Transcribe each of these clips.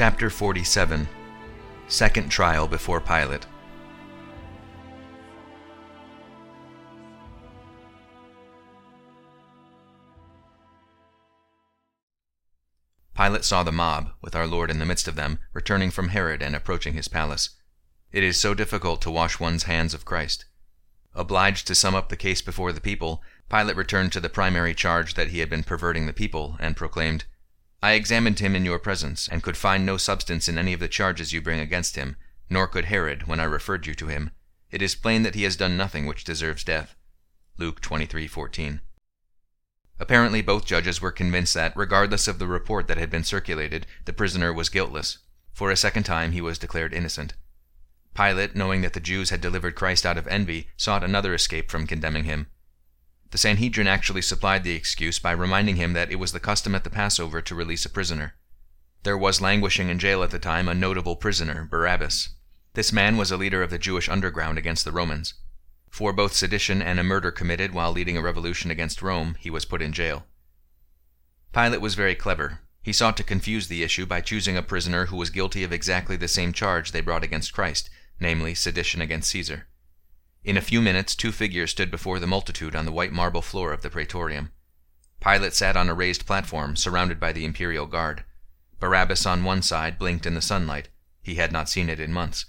Chapter 47 Second Trial Before Pilate. Pilate saw the mob, with our Lord in the midst of them, returning from Herod and approaching his palace. It is so difficult to wash one's hands of Christ. Obliged to sum up the case before the people, Pilate returned to the primary charge that he had been perverting the people, and proclaimed, I examined him in your presence, and could find no substance in any of the charges you bring against him, nor could Herod, when I referred you to him. It is plain that he has done nothing which deserves death. Luke 23:14. Apparently both judges were convinced that, regardless of the report that had been circulated, the prisoner was guiltless. For a second time he was declared innocent. Pilate, knowing that the Jews had delivered Christ out of envy, sought another escape from condemning him. The Sanhedrin actually supplied the excuse by reminding him that it was the custom at the Passover to release a prisoner. There was languishing in jail at the time a notable prisoner, Barabbas. This man was a leader of the Jewish underground against the Romans. For both sedition and a murder committed while leading a revolution against Rome, he was put in jail. Pilate was very clever. He sought to confuse the issue by choosing a prisoner who was guilty of exactly the same charge they brought against Christ, namely sedition against Caesar. In a few minutes two figures stood before the multitude on the white marble floor of the praetorium. Pilate sat on a raised platform, surrounded by the imperial guard. Barabbas on one side blinked in the sunlight. He had not seen it in months.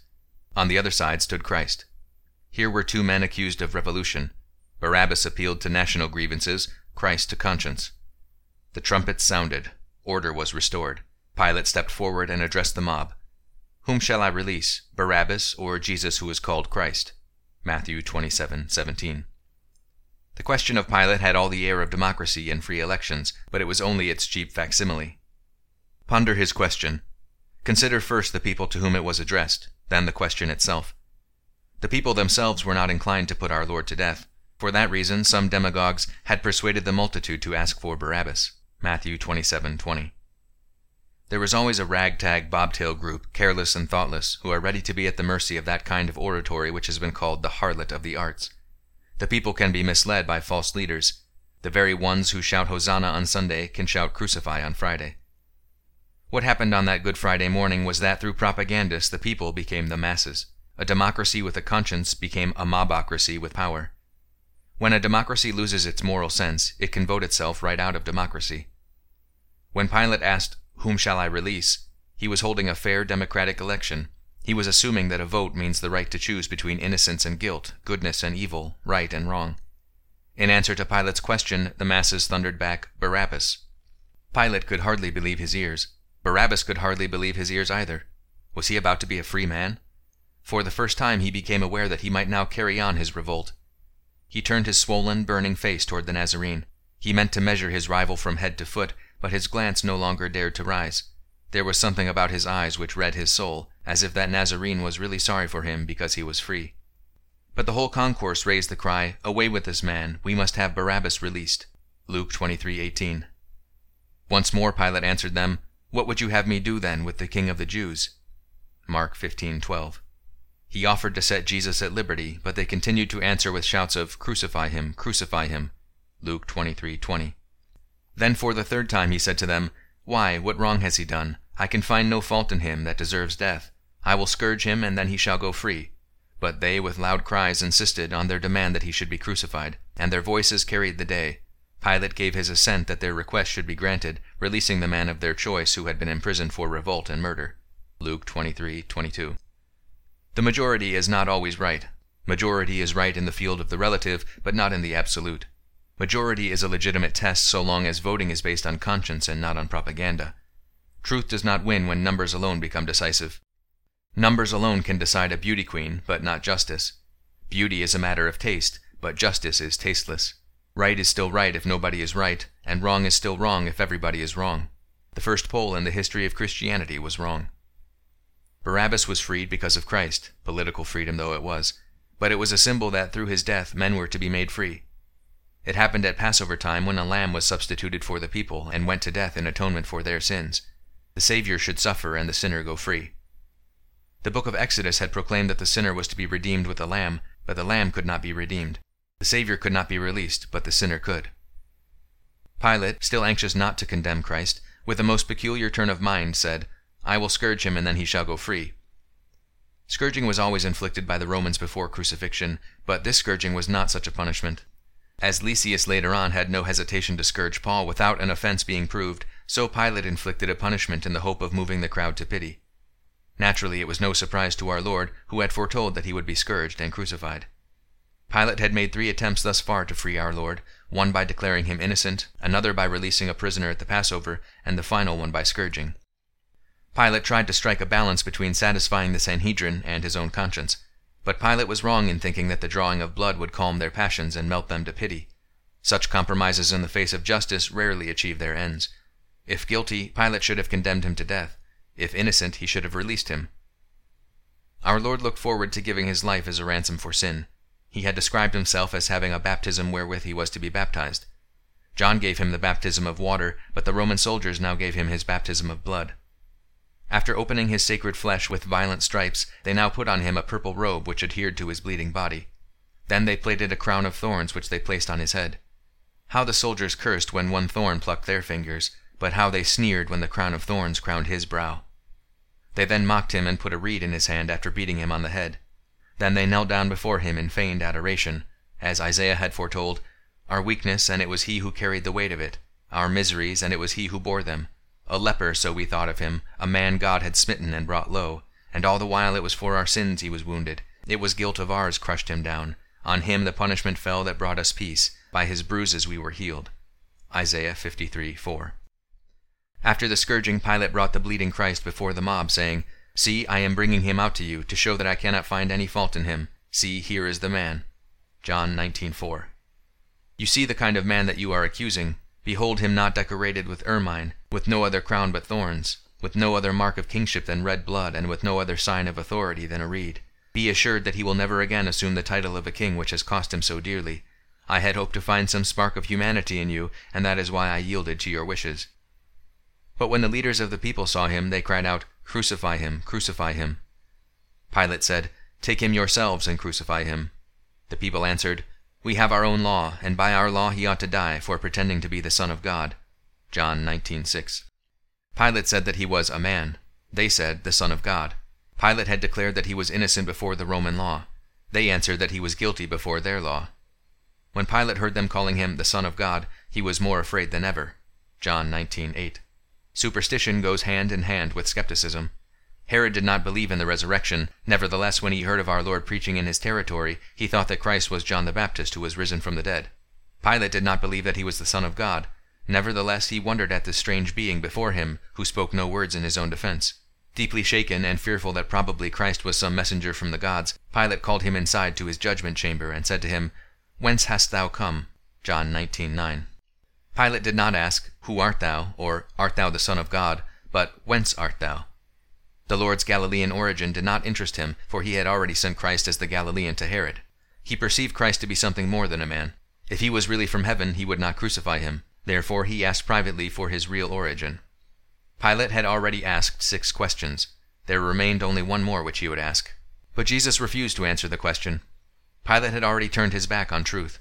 On the other side stood Christ. Here were two men accused of revolution. Barabbas appealed to national grievances, Christ to conscience. The trumpets sounded. Order was restored. Pilate stepped forward and addressed the mob. Whom shall I release, Barabbas or Jesus who is called Christ? Matthew 27:17. The question of Pilate had all the air of democracy and free elections, but it was only its cheap facsimile. Ponder his question. Consider first the people to whom it was addressed, then the question itself. The people themselves were not inclined to put our Lord to death. For that reason, some demagogues had persuaded the multitude to ask for Barabbas. Matthew 27:20. There is always a ragtag bobtail group, careless and thoughtless, who are ready to be at the mercy of that kind of oratory which has been called the harlot of the arts. The people can be misled by false leaders. The very ones who shout Hosanna on Sunday can shout Crucify on Friday. What happened on that Good Friday morning was that through propagandists the people became the masses. A democracy with a conscience became a mobocracy with power. When a democracy loses its moral sense, it can vote itself right out of democracy. When Pilate asked, whom shall I release? He was holding a fair democratic election. He was assuming that a vote means the right to choose between innocence and guilt, goodness and evil, right and wrong. In answer to Pilate's question, the masses thundered back, Barabbas. Pilate could hardly believe his ears. Barabbas could hardly believe his ears either. Was he about to be a free man? For the first time he became aware that he might now carry on his revolt. He turned his swollen, burning face toward the Nazarene. He meant to measure his rival from head to foot, but his glance no longer dared to rise. There was something about his eyes which read his soul, as if that Nazarene was really sorry for him because he was free. But the whole concourse raised the cry, Away with this man, we must have Barabbas released. Luke 23:18. Once more Pilate answered them, What would you have me do then with the king of the Jews? Mark 15:12. He offered to set Jesus at liberty, but they continued to answer with shouts of, Crucify him, crucify him. Luke 23:20. Then for the third time he said to them, Why, what wrong has he done? I can find no fault in him that deserves death. I will scourge him, and then he shall go free. But they with loud cries insisted on their demand that he should be crucified, and their voices carried the day. Pilate gave his assent that their request should be granted, releasing the man of their choice who had been imprisoned for revolt and murder. Luke 23:22. The majority is not always right. Majority is right in the field of the relative, but not in the absolute. Majority is a legitimate test so long as voting is based on conscience and not on propaganda. Truth does not win when numbers alone become decisive. Numbers alone can decide a beauty queen, but not justice. Beauty is a matter of taste, but justice is tasteless. Right is still right if nobody is right, and wrong is still wrong if everybody is wrong. The first poll in the history of Christianity was wrong. Barabbas was freed because of Christ, political freedom though it was, but it was a symbol that through his death men were to be made free. It happened at Passover time when a lamb was substituted for the people and went to death in atonement for their sins. The Savior should suffer and the sinner go free. The book of Exodus had proclaimed that the sinner was to be redeemed with a lamb, but the lamb could not be redeemed. The Savior could not be released, but the sinner could. Pilate, still anxious not to condemn Christ, with a most peculiar turn of mind, said, I will scourge him, and then he shall go free. Scourging was always inflicted by the Romans before crucifixion, but this scourging was not such a punishment. As Lysias later on had no hesitation to scourge Paul without an offense being proved, so Pilate inflicted a punishment in the hope of moving the crowd to pity. Naturally, it was no surprise to our Lord, who had foretold that he would be scourged and crucified. Pilate had made three attempts thus far to free our Lord, one by declaring him innocent, another by releasing a prisoner at the Passover, and the final one by scourging. Pilate tried to strike a balance between satisfying the Sanhedrin and his own conscience, but Pilate was wrong in thinking that the drawing of blood would calm their passions and melt them to pity. Such compromises in the face of justice rarely achieve their ends. If guilty, Pilate should have condemned him to death. If innocent, he should have released him. Our Lord looked forward to giving his life as a ransom for sin. He had described himself as having a baptism wherewith he was to be baptized. John gave him the baptism of water, but the Roman soldiers now gave him his baptism of blood. After opening his sacred flesh with violent stripes, they now put on him a purple robe which adhered to his bleeding body. Then they plaited a crown of thorns which they placed on his head. How the soldiers cursed when one thorn plucked their fingers, but how they sneered when the crown of thorns crowned his brow. They then mocked him and put a reed in his hand after beating him on the head. Then they knelt down before him in feigned adoration, as Isaiah had foretold, Our weakness, and it was he who carried the weight of it, our miseries, and it was he who bore them. A leper, so we thought of him, a man God had smitten and brought low, and all the while it was for our sins he was wounded. It was guilt of ours crushed him down. On him the punishment fell that brought us peace. By his bruises we were healed. Isaiah 53 4. After the scourging, Pilate brought the bleeding Christ before the mob, saying, See, I am bringing him out to you, to show that I cannot find any fault in him. See, here is the man. John 19:4. You see the kind of man that you are accusing. Behold him not decorated with ermine, with no other crown but thorns, with no other mark of kingship than red blood, and with no other sign of authority than a reed. Be assured that he will never again assume the title of a king which has cost him so dearly. I had hoped to find some spark of humanity in you, and that is why I yielded to your wishes. But when the leaders of the people saw him, they cried out, Crucify him, crucify him. Pilate said, Take him yourselves and crucify him. The people answered, we have our own law, and by our law he ought to die for pretending to be the Son of God. John 19:6. Pilate said that he was a man. They said, the Son of God. Pilate had declared that he was innocent before the Roman law. They answered that he was guilty before their law. When Pilate heard them calling him the Son of God, he was more afraid than ever. John 19:8. Superstition goes hand in hand with skepticism. Herod did not believe in the resurrection. Nevertheless, when he heard of our Lord preaching in his territory, he thought that Christ was John the Baptist who was risen from the dead. Pilate did not believe that he was the Son of God. Nevertheless, he wondered at this strange being before him, who spoke no words in his own defense. Deeply shaken and fearful that probably Christ was some messenger from the gods, Pilate called him inside to his judgment chamber and said to him, Whence hast thou come? John 19:9. Pilate did not ask, Who art thou? or Art thou the Son of God? but Whence art thou? The Lord's Galilean origin did not interest him, for he had already sent Christ as the Galilean to Herod. He perceived Christ to be something more than a man. If he was really from heaven, he would not crucify him. Therefore he asked privately for his real origin. Pilate had already asked six questions. There remained only one more which he would ask. But Jesus refused to answer the question. Pilate had already turned his back on truth.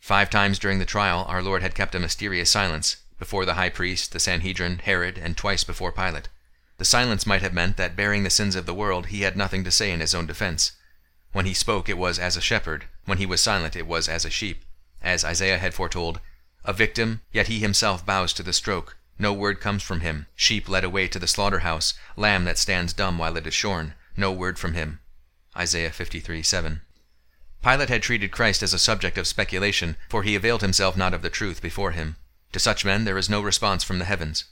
Five times during the trial, our Lord had kept a mysterious silence, before the high priest, the Sanhedrin, Herod, and twice before Pilate. The silence might have meant that bearing the sins of the world he had nothing to say in his own defense. When he spoke it was as a shepherd, when he was silent it was as a sheep. As Isaiah had foretold, a victim, yet he himself bows to the stroke. No word comes from him. Sheep led away to the slaughterhouse, lamb that stands dumb while it is shorn. No word from him. Isaiah 53 7. Pilate had treated Christ as a subject of speculation, for he availed himself not of the truth before him. To such men there is no response from the heavens.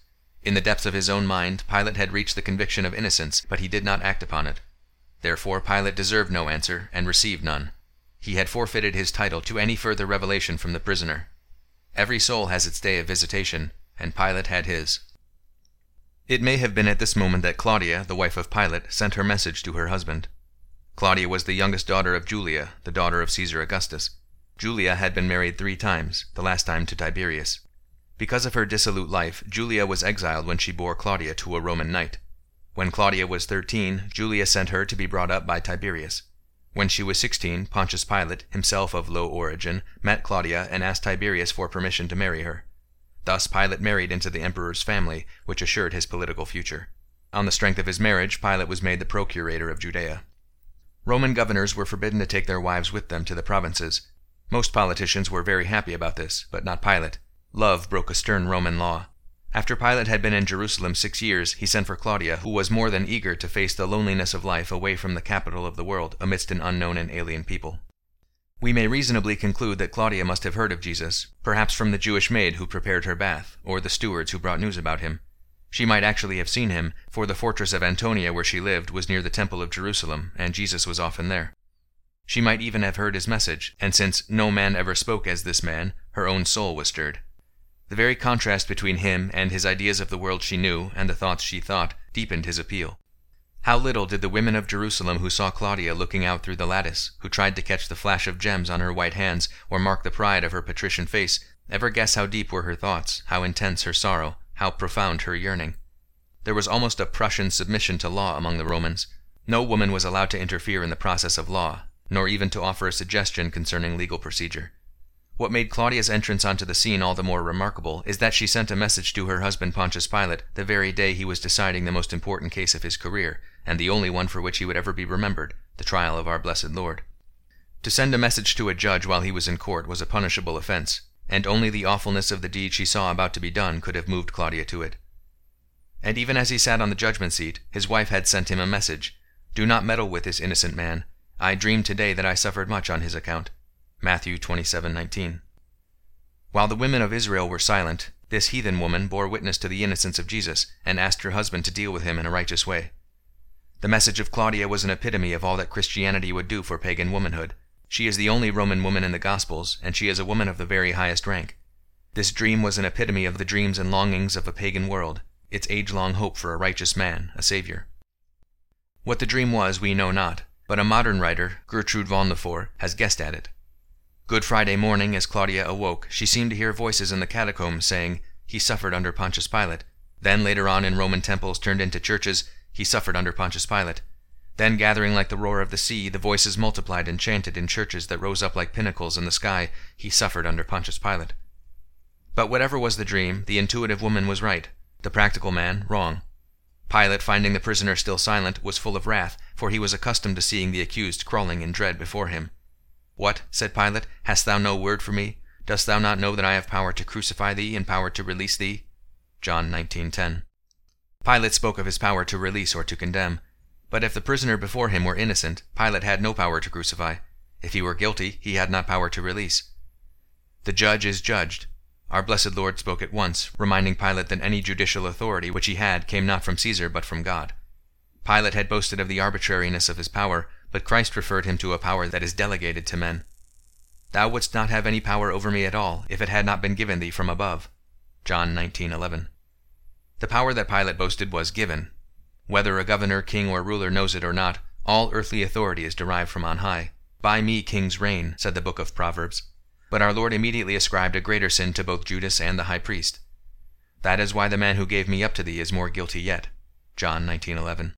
In the depths of his own mind, Pilate had reached the conviction of innocence, but he did not act upon it. Therefore Pilate deserved no answer, and received none. He had forfeited his title to any further revelation from the prisoner. Every soul has its day of visitation, and Pilate had his. It may have been at this moment that Claudia, the wife of Pilate, sent her message to her husband. Claudia was the youngest daughter of Julia, the daughter of Caesar Augustus. Julia had been married three times, the last time to Tiberius. Because of her dissolute life, Julia was exiled when she bore Claudia to a Roman knight. When Claudia was thirteen, Julia sent her to be brought up by Tiberius. When she was sixteen, Pontius Pilate, himself of low origin, met Claudia and asked Tiberius for permission to marry her. Thus Pilate married into the emperor's family, which assured his political future. On the strength of his marriage, Pilate was made the procurator of Judea. Roman governors were forbidden to take their wives with them to the provinces. Most politicians were very happy about this, but not Pilate. Love broke a stern Roman law. After Pilate had been in Jerusalem six years, he sent for Claudia, who was more than eager to face the loneliness of life away from the capital of the world amidst an unknown and alien people. We may reasonably conclude that Claudia must have heard of Jesus, perhaps from the Jewish maid who prepared her bath, or the stewards who brought news about him. She might actually have seen him, for the fortress of Antonia where she lived was near the Temple of Jerusalem, and Jesus was often there. She might even have heard his message, and since no man ever spoke as this man, her own soul was stirred. The very contrast between him and his ideas of the world she knew, and the thoughts she thought, deepened his appeal. How little did the women of Jerusalem who saw Claudia looking out through the lattice, who tried to catch the flash of gems on her white hands, or mark the pride of her patrician face, ever guess how deep were her thoughts, how intense her sorrow, how profound her yearning. There was almost a Prussian submission to law among the Romans. No woman was allowed to interfere in the process of law, nor even to offer a suggestion concerning legal procedure. What made Claudia's entrance onto the scene all the more remarkable is that she sent a message to her husband Pontius Pilate the very day he was deciding the most important case of his career, and the only one for which he would ever be remembered the trial of our blessed Lord. To send a message to a judge while he was in court was a punishable offense, and only the awfulness of the deed she saw about to be done could have moved Claudia to it. And even as he sat on the judgment seat, his wife had sent him a message Do not meddle with this innocent man. I dreamed today that I suffered much on his account. Matthew 27:19. While the women of Israel were silent, this heathen woman bore witness to the innocence of Jesus and asked her husband to deal with him in a righteous way. The message of Claudia was an epitome of all that Christianity would do for pagan womanhood. She is the only Roman woman in the Gospels, and she is a woman of the very highest rank. This dream was an epitome of the dreams and longings of a pagan world, its age long hope for a righteous man, a Savior. What the dream was, we know not, but a modern writer, Gertrude von Lefort, has guessed at it. Good Friday morning, as Claudia awoke, she seemed to hear voices in the catacombs saying, He suffered under Pontius Pilate. Then, later on, in Roman temples turned into churches, He suffered under Pontius Pilate. Then, gathering like the roar of the sea, the voices multiplied and chanted in churches that rose up like pinnacles in the sky, He suffered under Pontius Pilate. But whatever was the dream, the intuitive woman was right the practical man wrong. Pilate, finding the prisoner still silent, was full of wrath, for he was accustomed to seeing the accused crawling in dread before him. What, said Pilate, hast thou no word for me? Dost thou not know that I have power to crucify thee and power to release thee? John 19:10. Pilate spoke of his power to release or to condemn. But if the prisoner before him were innocent, Pilate had no power to crucify. If he were guilty, he had not power to release. The judge is judged, our blessed Lord spoke at once, reminding Pilate that any judicial authority which he had came not from Caesar but from God. Pilate had boasted of the arbitrariness of his power, but Christ referred him to a power that is delegated to men. Thou wouldst not have any power over me at all, if it had not been given thee from above. John 19:11. The power that Pilate boasted was given. Whether a governor, king, or ruler knows it or not, all earthly authority is derived from on high. By me kings reign, said the book of Proverbs. But our Lord immediately ascribed a greater sin to both Judas and the high priest. That is why the man who gave me up to thee is more guilty yet. John 19:11.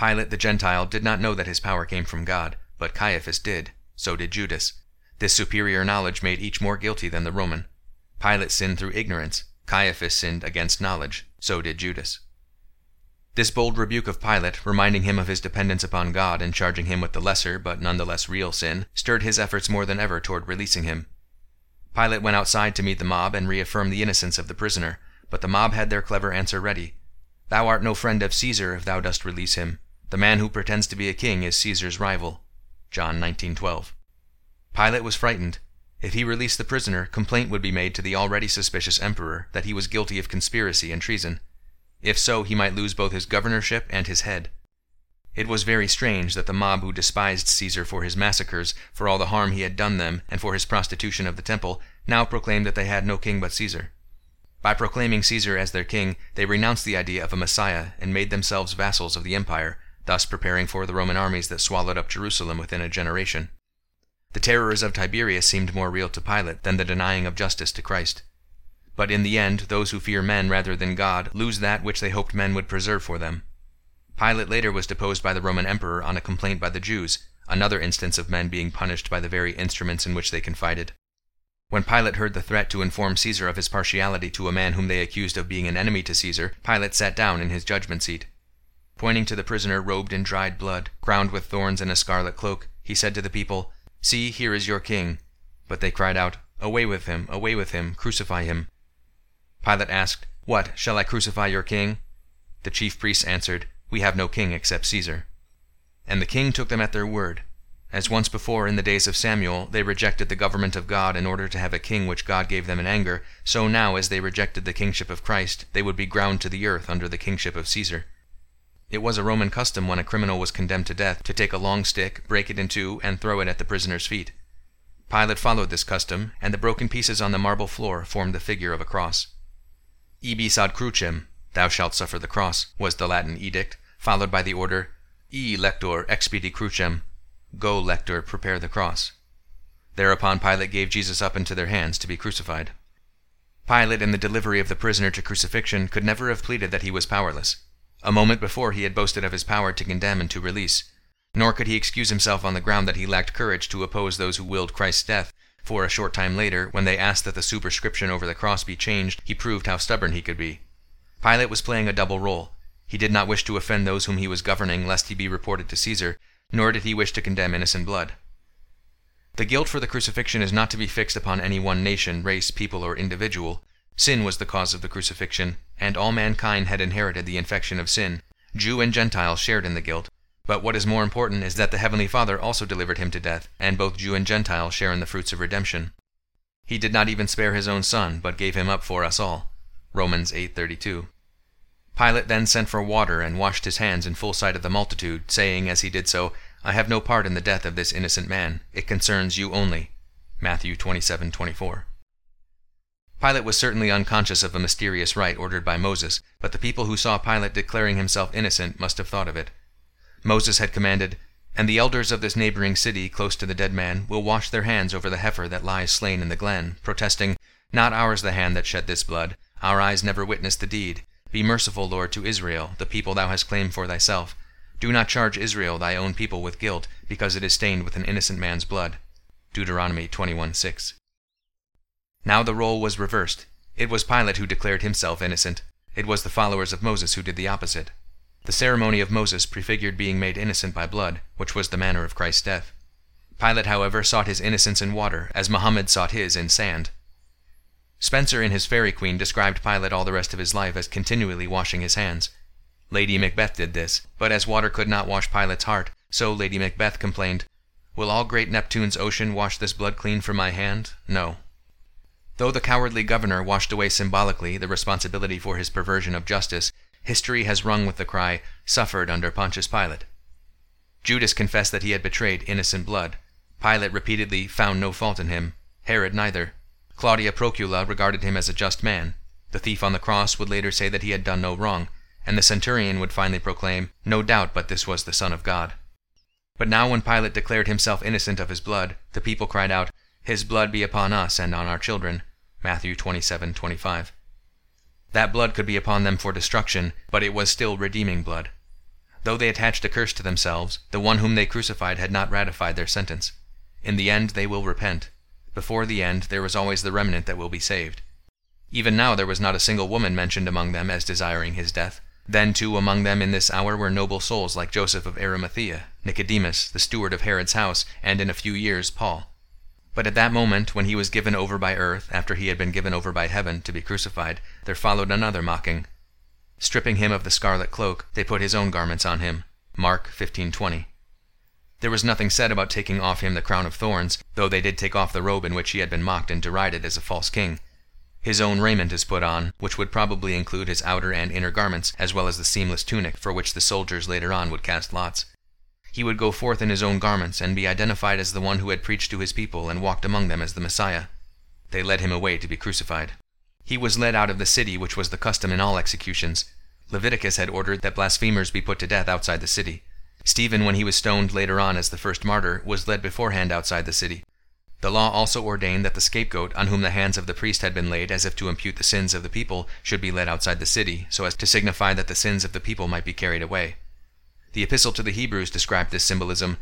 Pilate the Gentile did not know that his power came from God, but Caiaphas did. So did Judas. This superior knowledge made each more guilty than the Roman. Pilate sinned through ignorance. Caiaphas sinned against knowledge. So did Judas. This bold rebuke of Pilate, reminding him of his dependence upon God and charging him with the lesser but none the less real sin, stirred his efforts more than ever toward releasing him. Pilate went outside to meet the mob and reaffirm the innocence of the prisoner, but the mob had their clever answer ready. Thou art no friend of Caesar if thou dost release him. The man who pretends to be a king is Caesar's rival. John 19:12. Pilate was frightened. If he released the prisoner, complaint would be made to the already suspicious emperor that he was guilty of conspiracy and treason. If so, he might lose both his governorship and his head. It was very strange that the mob who despised Caesar for his massacres, for all the harm he had done them, and for his prostitution of the temple, now proclaimed that they had no king but Caesar. By proclaiming Caesar as their king, they renounced the idea of a Messiah and made themselves vassals of the empire, thus preparing for the Roman armies that swallowed up Jerusalem within a generation. The terrors of Tiberius seemed more real to Pilate than the denying of justice to Christ. But in the end, those who fear men rather than God lose that which they hoped men would preserve for them. Pilate later was deposed by the Roman emperor on a complaint by the Jews, another instance of men being punished by the very instruments in which they confided. When Pilate heard the threat to inform Caesar of his partiality to a man whom they accused of being an enemy to Caesar, Pilate sat down in his judgment seat. Pointing to the prisoner robed in dried blood, crowned with thorns and a scarlet cloak, he said to the people, See, here is your king. But they cried out, Away with him, away with him, crucify him. Pilate asked, What, shall I crucify your king? The chief priests answered, We have no king except Caesar. And the king took them at their word. As once before in the days of Samuel they rejected the government of God in order to have a king which God gave them in anger, so now as they rejected the kingship of Christ, they would be ground to the earth under the kingship of Caesar. It was a Roman custom when a criminal was condemned to death to take a long stick, break it in two, and throw it at the prisoner's feet. Pilate followed this custom, and the broken pieces on the marble floor formed the figure of a cross. Ibis ad crucem, thou shalt suffer the cross, was the Latin edict, followed by the order, E lector expedi crucem, Go, lector, prepare the cross. Thereupon Pilate gave Jesus up into their hands to be crucified. Pilate, in the delivery of the prisoner to crucifixion, could never have pleaded that he was powerless. A moment before he had boasted of his power to condemn and to release. Nor could he excuse himself on the ground that he lacked courage to oppose those who willed Christ's death, for a short time later, when they asked that the superscription over the cross be changed, he proved how stubborn he could be. Pilate was playing a double role. He did not wish to offend those whom he was governing lest he be reported to Caesar, nor did he wish to condemn innocent blood. The guilt for the crucifixion is not to be fixed upon any one nation, race, people, or individual. Sin was the cause of the crucifixion, and all mankind had inherited the infection of sin. Jew and Gentile shared in the guilt. But what is more important is that the Heavenly Father also delivered him to death, and both Jew and Gentile share in the fruits of redemption. He did not even spare his own son, but gave him up for us all. Romans 8:32. Pilate then sent for water and washed his hands in full sight of the multitude, saying as he did so, I have no part in the death of this innocent man. It concerns you only. Matthew 27:24. Pilate was certainly unconscious of a mysterious rite ordered by Moses, but the people who saw Pilate declaring himself innocent must have thought of it. Moses had commanded, And the elders of this neighboring city, close to the dead man, will wash their hands over the heifer that lies slain in the glen, protesting, Not ours the hand that shed this blood, our eyes never witnessed the deed. Be merciful, Lord, to Israel, the people thou hast claimed for thyself. Do not charge Israel, thy own people, with guilt, because it is stained with an innocent man's blood. Deuteronomy 21:6. Now the role was reversed. It was Pilate who declared himself innocent. It was the followers of Moses who did the opposite. The ceremony of Moses prefigured being made innocent by blood, which was the manner of Christ's death. Pilate, however, sought his innocence in water, as Mohammed sought his in sand. Spenser in his Faerie Queene described Pilate all the rest of his life as continually washing his hands. Lady Macbeth did this, but as water could not wash Pilate's heart, so Lady Macbeth complained, Will all great Neptune's ocean wash this blood clean from my hand? No. Though the cowardly governor washed away symbolically the responsibility for his perversion of justice, history has rung with the cry, suffered under Pontius Pilate. Judas confessed that he had betrayed innocent blood. Pilate repeatedly found no fault in him, Herod neither. Claudia Procula regarded him as a just man. The thief on the cross would later say that he had done no wrong, and the centurion would finally proclaim, No doubt but this was the Son of God. But now when Pilate declared himself innocent of his blood, the people cried out, His blood be upon us and on our children. Matthew 27:25. That blood could be upon them for destruction, but it was still redeeming blood. Though they attached a curse to themselves, the one whom they crucified had not ratified their sentence. In the end they will repent. Before the end, there is always the remnant that will be saved. Even now there was not a single woman mentioned among them as desiring his death. Then, too, among them in this hour were noble souls like Joseph of Arimathea, Nicodemus, the steward of Herod's house, and in a few years Paul. But at that moment, when he was given over by earth, after he had been given over by heaven, to be crucified, there followed another mocking. Stripping him of the scarlet cloak, they put his own garments on him. Mark 15:20. There was nothing said about taking off him the crown of thorns, though they did take off the robe in which he had been mocked and derided as a false king. His own raiment is put on, which would probably include his outer and inner garments, as well as the seamless tunic for which the soldiers later on would cast lots. He would go forth in his own garments and be identified as the one who had preached to his people and walked among them as the Messiah. They led him away to be crucified. He was led out of the city, which was the custom in all executions. Leviticus had ordered that blasphemers be put to death outside the city. Stephen, when he was stoned later on as the first martyr, was led beforehand outside the city. The law also ordained that the scapegoat, on whom the hands of the priest had been laid as if to impute the sins of the people, should be led outside the city, so as to signify that the sins of the people might be carried away. The Epistle to the Hebrews described this symbolism.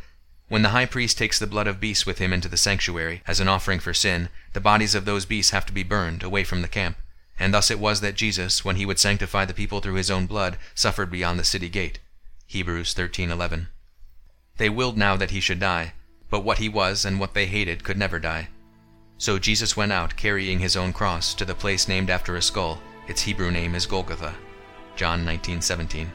When the high priest takes the blood of beasts with him into the sanctuary, as an offering for sin, the bodies of those beasts have to be burned away from the camp. And thus it was that Jesus, when he would sanctify the people through his own blood, suffered beyond the city gate. Hebrews 13:11. They willed now that he should die, but what he was and what they hated could never die. So Jesus went out carrying his own cross to the place named after a skull. Its Hebrew name is Golgotha. John 19:17.